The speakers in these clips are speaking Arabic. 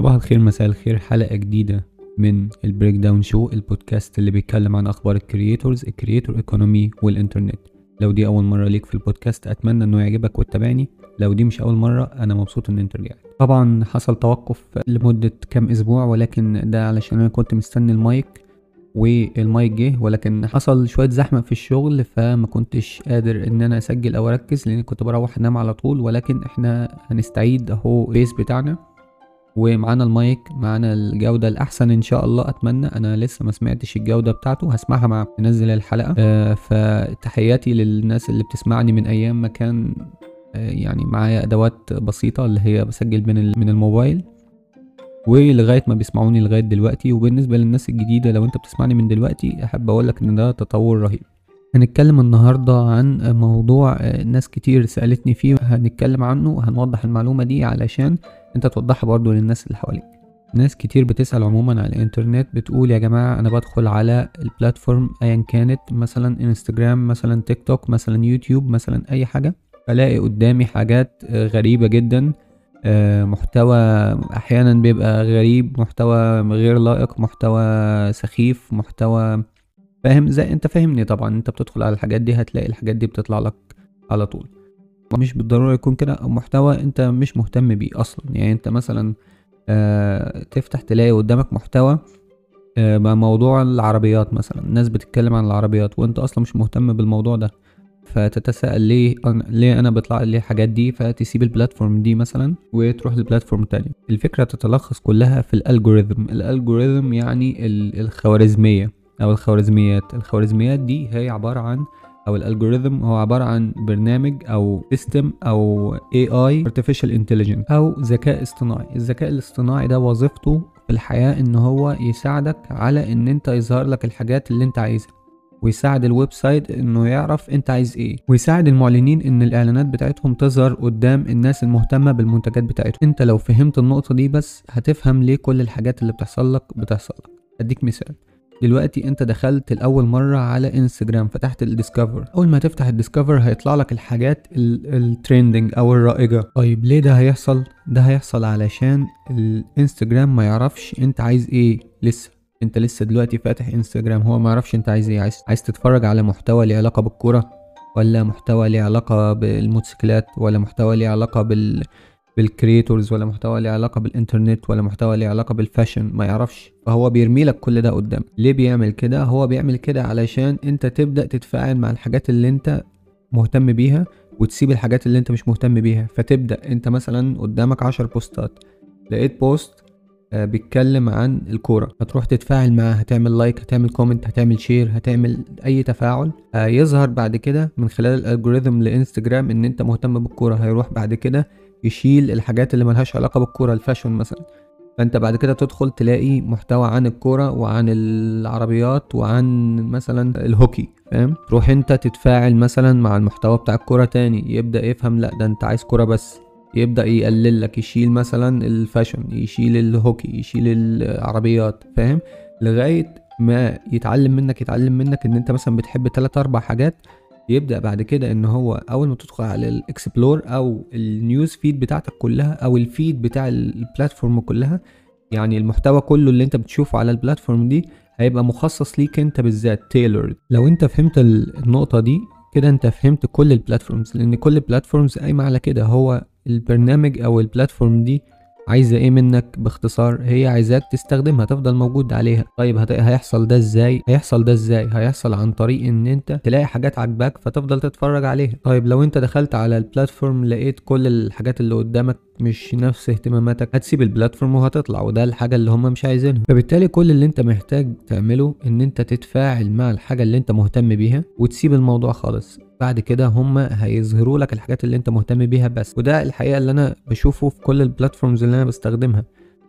صباح الخير مساء الخير. حلقة جديدة من ال Breakdown Show البودكاست اللي بيتكلم عن أخبار ال creators ال creator economy والانترنت لو دي أول مرة ليك في البودكاست أتمنى إنه يعجبك وتتابعني. لو دي مش أول مرة أنا مبسوط إن أنت رجعت. طبعا حصل توقف لمدة كام أسبوع ولكن ده علشان أنا كنت مستني المايك والمايك جه ولكن حصل شوية زحمة في الشغل فما كنتش قادر إن أنا أسجل أو أركز لأن كنت بروح أنام على طول ولكن إحنا هنستعيد أهو ال pace بتاعنا. ومعانا المايك معانا الجودة الأحسن إن شاء الله. أتمنى أنا لسه ما سمعتش الجودة بتاعته هسمعها مع ننزل الحلقة. آه فتحياتي للناس اللي بتسمعني من أيام ما كان آه يعني معايا أدوات بسيطة اللي هي بسجل من من الموبايل ولغاية ما بيسمعوني لغاية دلوقتي. وبالنسبة للناس الجديدة لو أنت بتسمعني من دلوقتي أحب أقولك إن ده تطور رهيب. هنتكلم النهاردة عن موضوع ناس كتير سألتني فيه هنتكلم عنه وهنوضح المعلومة دي علشان انت توضحها برضو للناس اللي حواليك. ناس كتير بتسأل عموما على الإنترنت بتقول يا جماعة أنا بدخل على البلاتفورم ايا كانت مثلا انستجرام مثلا تيك توك مثلا يوتيوب مثلا أي حاجة بلاقي قدامي حاجات غريبة جدا آه، محتوى أحيانا بيبقى غريب محتوى غير لائق محتوى سخيف محتوى فاهم زي انت فاهمني طبعا انت بتدخل على الحاجات دي هتلاقي الحاجات دي بتطلع لك على طول. مش بالضرورة يكون كده محتوى انت مش مهتم بيه أصلا. يعني انت مثلا آه تفتح تلاقي قدامك محتوى آه موضوع العربيات مثلا. الناس بتتكلم عن العربيات وانت أصلا مش مهتم بالموضوع ده. فتتساءل ليه أنا ليه أنا بيطلع لي الحاجات دي؟ فتسيب البلاتفورم دي مثلا وتروح للبلاتفورم تاني. الفكرة تتلخص كلها في الالجوريثم الالجوريثم يعني الخوارزمية. أو الخوارزميات. الخوارزميات دي هي عبارة عن أو ال algorithm هو عبارة عن برنامج أو system أو AI artificial intelligence أو ذكاء اصطناعي. الذكاء الاصطناعي ده وظيفته في الحياة إن هو يساعدك على إن أنت يظهر لك الحاجات اللي أنت عايزها ويساعد ال website إنه يعرف أنت عايز إيه ويساعد المعلنين إن الإعلانات بتاعتهم تظهر قدام الناس المهتمة بالمنتجات بتاعتهم. أنت لو فهمت النقطة دي بس هتفهم ليه كل الحاجات اللي بتحصل لك بتحصل لك. أديك مثال. دلوقتي انت دخلت لأول مرة على انستجرام فتحت ال Discover أول ما تفتح الديسكفر هيطلع لك الحاجات ال trending أو الرائجة. طيب ليه ده هيحصل؟ ده هيحصل علشان الانستجرام ما يعرفش انت عايز إيه لسه. انت لسه دلوقتي فاتح انستجرام هو ما يعرفش انت عايز إيه. عايز عايز تتفرج على محتوى ليه علاقة بالكورة ولا محتوى ليه علاقة بالموتوسيكلات ولا محتوى ليه علاقة بال بال creators ولا محتوى ليه علاقة بالانترنت ولا محتوى ليه علاقة بال fashion ما يعرفش. فهو بيرمي لك كل ده قدام. ليه بيعمل كده؟ هو بيعمل كده علشان انت تبدأ تتفاعل مع الحاجات اللي انت مهتم بيها وتسيب الحاجات اللي انت مش مهتم بيها. فتبدأ انت مثلا قدامك عشر بوستات لقيت post آه، بيتكلم عن الكورة. هتروح تتفاعل معاه هتعمل like هتعمل comment هتعمل share هتعمل أي تفاعل. آه، يظهر بعد كده من خلال ال algorithm لإنستجرام إن أنت مهتم بالكورة. هيروح بعد كده يشيل الحاجات اللي ملهاش علاقة بالكورة ال fashion مثلا. فأنت بعد كده تدخل تلاقي محتوى عن الكورة وعن العربيات وعن مثلا الهوكي فاهم؟ تروح أنت تتفاعل مثلا مع المحتوى بتاع الكورة تاني يبدأ يفهم لا ده أنت عايز كورة بس. يبدأ يقلل لك يشيل مثلا ال fashion يشيل الهوكي يشيل العربيات فاهم؟ لغاية ما يتعلم منك يتعلم منك إن أنت مثلا بتحب تلات أربع حاجات يبدأ بعد كده إن هو أول ما تدخل على ال Explore أو ال news feed بتاعتك كلها أو ال feed بتاع ال platform كلها يعني المحتوى كله اللي أنت بتشوفه على ال platform دي هيبقى مخصص ليك أنت بالذات tailored لو أنت فهمت النقطة دي كده أنت فهمت كل ال platforms لأن كل ال platforms قايمة على كده هو البرنامج أو ال platform دي عايزة إيه منك باختصار؟ هي عايزاك تستخدمها تفضل موجود عليها. طيب هيحصل ده إزاي؟ هيحصل ده إزاي؟ هيحصل عن طريق ان انت تلاقي حاجات عجباك فتفضل تتفرج عليها. طيب لو انت دخلت على ال platform لقيت كل الحاجات اللي قدامك مش نفس اهتماماتك هتسيب ال platform وهتطلع وده الحاجة اللي هم مش عايزينها. فبالتالي كل اللي انت محتاج تعمله ان انت تتفاعل مع الحاجة اللي انت مهتم بيها وتسيب الموضوع خالص. بعد كده هم هيظهروا لك الحاجات اللي انت مهتم بيها بس. وده الحقيقة اللي أنا بشوفه في كل ال platforms اللي أنا بستخدمها.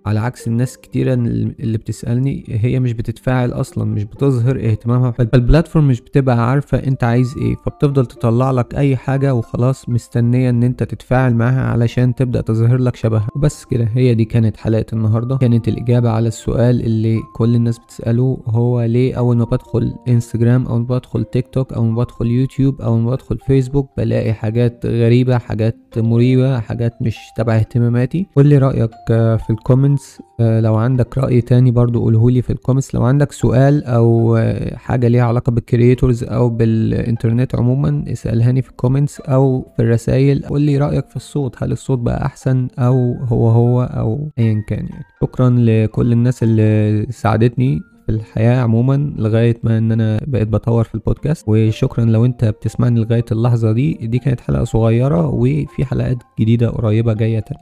على عكس الناس كتيرة اللي بتسألني هي مش بتتفاعل أصلا مش بتظهر اهتمامها فال platform مش بتبقى عارفة أنت عايز إيه فبتفضل تطلع لك أي حاجة وخلاص مستنية إن أنت تتفاعل معاها علشان تبدأ تظهر لك شبهها. وبس كده هي دي كانت حلقة النهاردة. كانت الإجابة على السؤال اللي كل الناس بتسأله هو ليه أول ما بدخل انستجرام أو ما بدخل تيك توك أو ما بدخل يوتيوب أو ما بدخل فيسبوك بلاقي حاجات غريبة حاجات مريبة حاجات مش تبع اهتماماتي. قول لي رأيك في ال comment ال comments لو عندك رأي تاني برضو قولهولي في ال comments لو عندك سؤال أو آه، حاجة ليها علاقة بال creators أو بالانترنت عموما اسألهاني في ال comments أو في الرسائل قول لي رأيك في الصوت هل الصوت بقى أحسن أو هو هو أو ايا كان يعني. شكرا لكل الناس اللي ساعدتني في الحياة عموما لغاية ما إن أنا بقيت بطور في البودكاست وشكرا لو أنت بتسمعني لغاية اللحظة دي. دي كانت حلقة صغيرة وفي حلقات جديدة قريبة جاية تاني